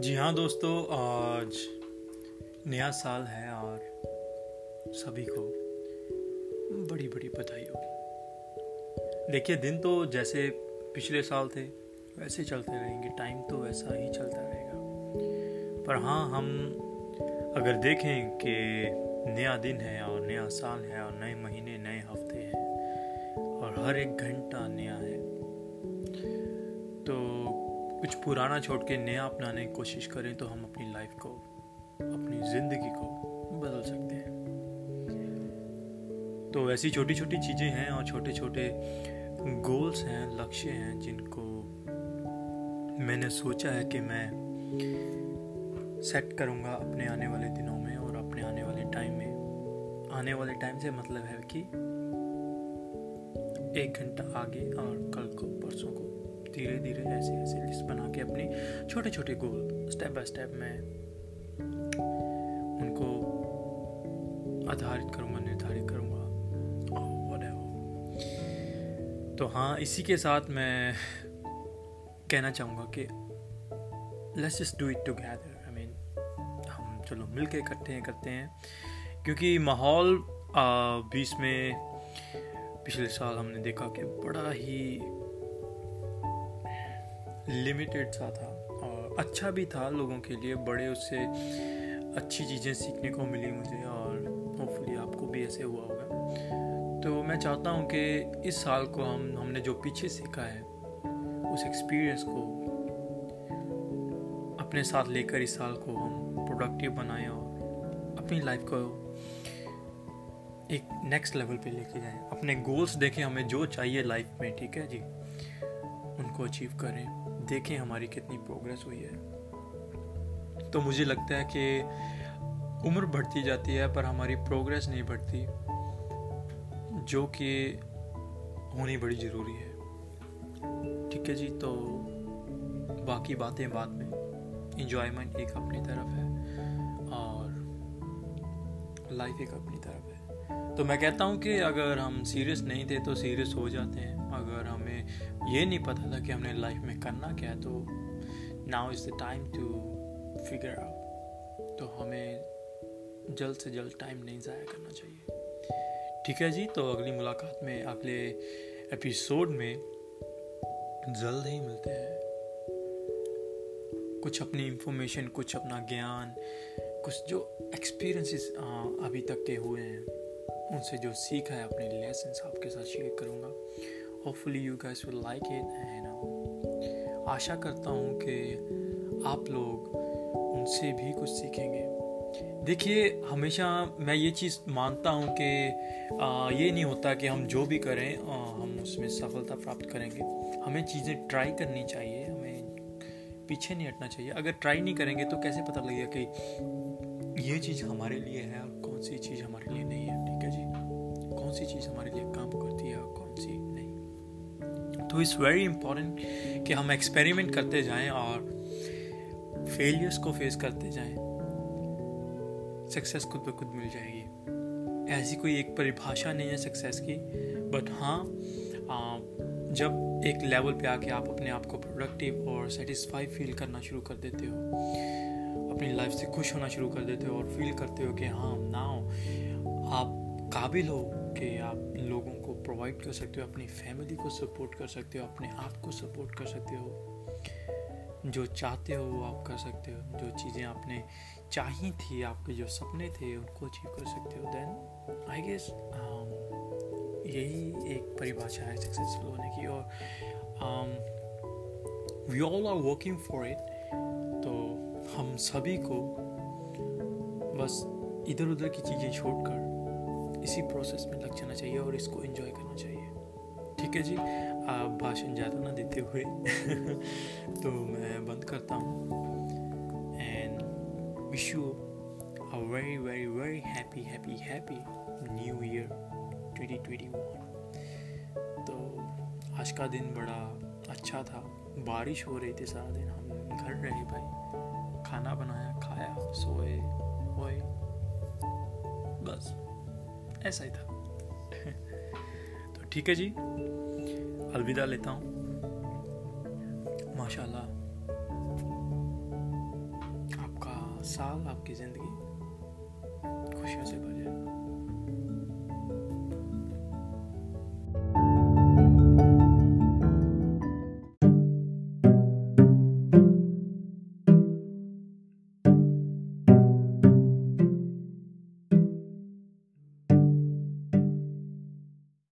जी हाँ दोस्तों, आज नया साल है और सभी को बड़ी बड़ी बधाई हो देखिए, दिन तो जैसे पिछले साल थे, वैसे चलते रहेंगे। टाइम तो वैसा ही चलता रहेगा। पर हाँ हम अगर देखें कि नया दिन है और नया साल है और नए महीने, नए हफ़्ते हैं और हर एक घंटा नया है तो कुछ पुराना छोड़ के नया अपनाने की कोशिश करें तो हम अपनी लाइफ को, अपनी ज़िंदगी को बदल सकते हैं। तो ऐसी छोटी छोटी चीज़ें हैं और छोटे छोटे गोल्स हैं, लक्ष्य हैं जिनको मैंने सोचा है कि मैं सेट करूँगा अपने आने वाले दिनों में और अपने आने वाले टाइम में। आने वाले टाइम से मतलब है कि एक घंटा आगे और कल को, परसों को। धीरे धीरे ऐसे ऐसे लिस्ट बना के अपने छोटे छोटे गोल स्टेप बाय स्टेप मैं उनको आधारित करूँगा, निर्धारित करूँगा तो हाँ इसी के साथ मैं कहना चाहूँगा कि let's just do it together I mean हम चलो मिल के इकट्ठे हैं करते हैं, क्योंकि माहौल बीच में पिछले साल हमने देखा कि बड़ा ही लिमिटेड सा था, और अच्छा भी था लोगों के लिए, बड़े उससे अच्छी चीज़ें सीखने को मिली मुझे, और होपफुली आपको भी ऐसे हुआ होगा। तो मैं चाहता हूँ कि इस साल को हम, हमने जो पीछे सीखा है, उस एक्सपीरियंस को अपने साथ लेकर इस साल को हम प्रोडक्टिव बनाएँ और अपनी लाइफ को एक नेक्स्ट लेवल पे लेके जाएँ। अपने गोल्स देखें हमें जो चाहिए लाइफ में, ठीक है जी? उनको अचीव करें, देखें हमारी कितनी प्रोग्रेस हुई है। तो मुझे लगता है कि उम्र बढ़ती जाती है, पर हमारी प्रोग्रेस नहीं बढ़ती, जो कि होनी बड़ी ज़रूरी है। ठीक है जी तो बाकी बातें बाद में। इंजॉयमेंट एक अपनी तरफ़ है, और लाइफ एक अपनी तरफ़ है। तो मैं कहता हूँ कि अगर हम सीरियस नहीं थे तो सीरियस हो जाते हैं। अगर हमें ये नहीं पता था कि हमने लाइफ में करना क्या है तो now is the time to figure out तो हमें जल्द से जल्द टाइम नहीं ज़ाया करना चाहिए। ठीक है जी तो अगली मुलाकात में, अगले एपिसोड में जल्द ही मिलते हैं। कुछ अपनी इंफॉर्मेशन कुछ अपना ज्ञान, कुछ जो एक्सपीरियंसेस अभी तक के हुए हैं, उनसे जो सीखा है, अपने लेसन आपके साथ शेयर करूँगा। Hopefully you guys will like it and आशा करता हूँ कि आप लोग उनसे भी कुछ सीखेंगे। देखिए हमेशा मैं ये चीज़ मानता हूँ कि ये नहीं होता कि हम जो भी करें आ, हम उसमें सफलता प्राप्त करेंगे। हमें चीज़ें ट्राई करनी चाहिए हमें पीछे नहीं हटना चाहिए। अगर ट्राई नहीं करेंगे तो कैसे पता लगेगा कि ये चीज़ हमारे लिए है और कौन सी चीज़ हमारे लिए नहीं है? ठीक है जी? कौन सी चीज़ हमारे लिए काम नहीं तो इट्स वेरी इम्पोर्टेंट कि हम एक्सपेरिमेंट करते जाएँ और फेलियर्स को फेस करते जाएँ। सक्सेस खुद ब खुद मिल जाएगी। ऐसी कोई एक परिभाषा नहीं है सक्सेस की बट हाँ जब एक लेवल पे आके आप अपने आप को प्रोडक्टिव और सेटिस्फाई फील करना शुरू कर देते हो, अपनी लाइफ से खुश होना शुरू कर देते हो और फील करते हो कि हाँ नाउ आप काबिल हो। कि आप लोगों को प्रोवाइड कर सकते हो, अपनी फैमिली को सपोर्ट कर सकते हो, अपने आप को सपोर्ट कर सकते हो। जो चाहते हो वो आप कर सकते हो। जो चीज़ें आपने चाही थी, आपके जो सपने थे, उनको अचीव कर सकते हो। देन आई गेस यही एक परिभाषा है सक्सेसफुल होने की। और we all are working for it तो हम सभी को बस इधर उधर की चीज़ें छोड़कर इसी प्रोसेस में लग जाना चाहिए और इसको एंजॉय करना चाहिए। ठीक है जी? आप भाषण ज़्यादा ना देते हुए तो मैं बंद करता हूँ। And wish you a very very very happy happy happy new year 2021 तो आज का दिन बड़ा अच्छा था। बारिश हो रही थी सारा दिन। हम घर रहे भाई। खाना बनाया, खाया, सोए वोए बस। ऐसा ही था। तो ठीक है जी, अलविदा लेता हूँ। माशाल्लाह, आपका साल, आपकी ज़िंदगी खुशियों से भर।